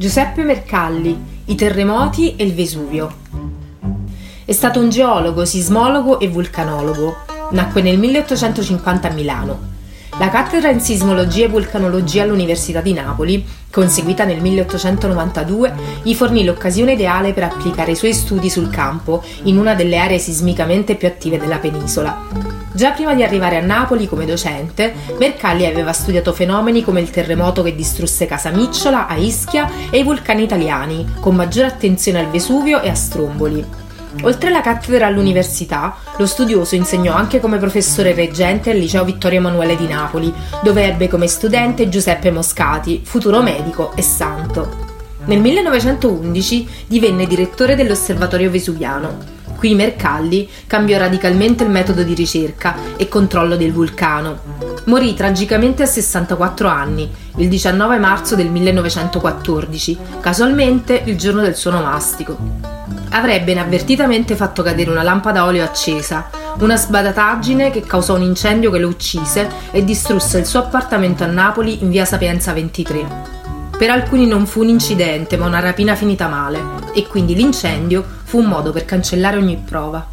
Giuseppe Mercalli, i terremoti e il Vesuvio. È stato un geologo, sismologo e vulcanologo. Nacque nel 1850 a Milano. La cattedra in sismologia e vulcanologia all'Università di Napoli, conseguita nel 1892, gli fornì l'occasione ideale per applicare i suoi studi sul campo in una delle aree sismicamente più attive della penisola. Già prima di arrivare a Napoli come docente, Mercalli aveva studiato fenomeni come il terremoto che distrusse Casamicciola a Ischia e i vulcani italiani, con maggiore attenzione al Vesuvio e a Stromboli. Oltre alla cattedra all'università, lo studioso insegnò anche come professore reggente al liceo Vittorio Emanuele di Napoli, dove ebbe come studente Giuseppe Moscati, futuro medico e santo. Nel 1911 divenne direttore dell'Osservatorio Vesuviano Qui Mercalli cambiò radicalmente il metodo di ricerca e controllo del vulcano. Morì tragicamente a 64 anni, il 19 marzo del 1914, casualmente il giorno del suo nomastico. Avrebbe inavvertitamente fatto cadere una lampada a olio accesa, una sbadataggine che causò un incendio che lo uccise e distrusse il suo appartamento a Napoli in via Sapienza 23. Per alcuni non fu un incidente, ma una rapina finita male, e quindi l'incendio fu un modo per cancellare ogni prova.